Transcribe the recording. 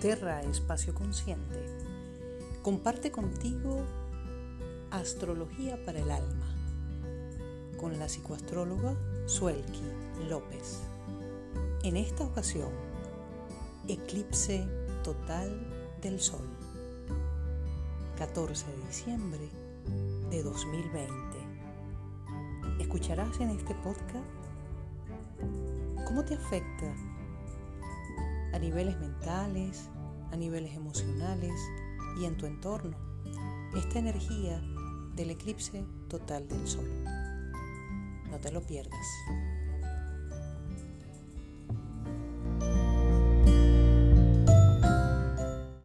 Terra Espacio Consciente comparte contigo Astrología para el Alma con la psicoastróloga Suelki López. En esta ocasión, eclipse total del Sol, 14 de diciembre de 2020. Escucharás en este podcast cómo te afecta a niveles mentales, niveles emocionales y en tu entorno esta energía del eclipse total del Sol. No te lo pierdas.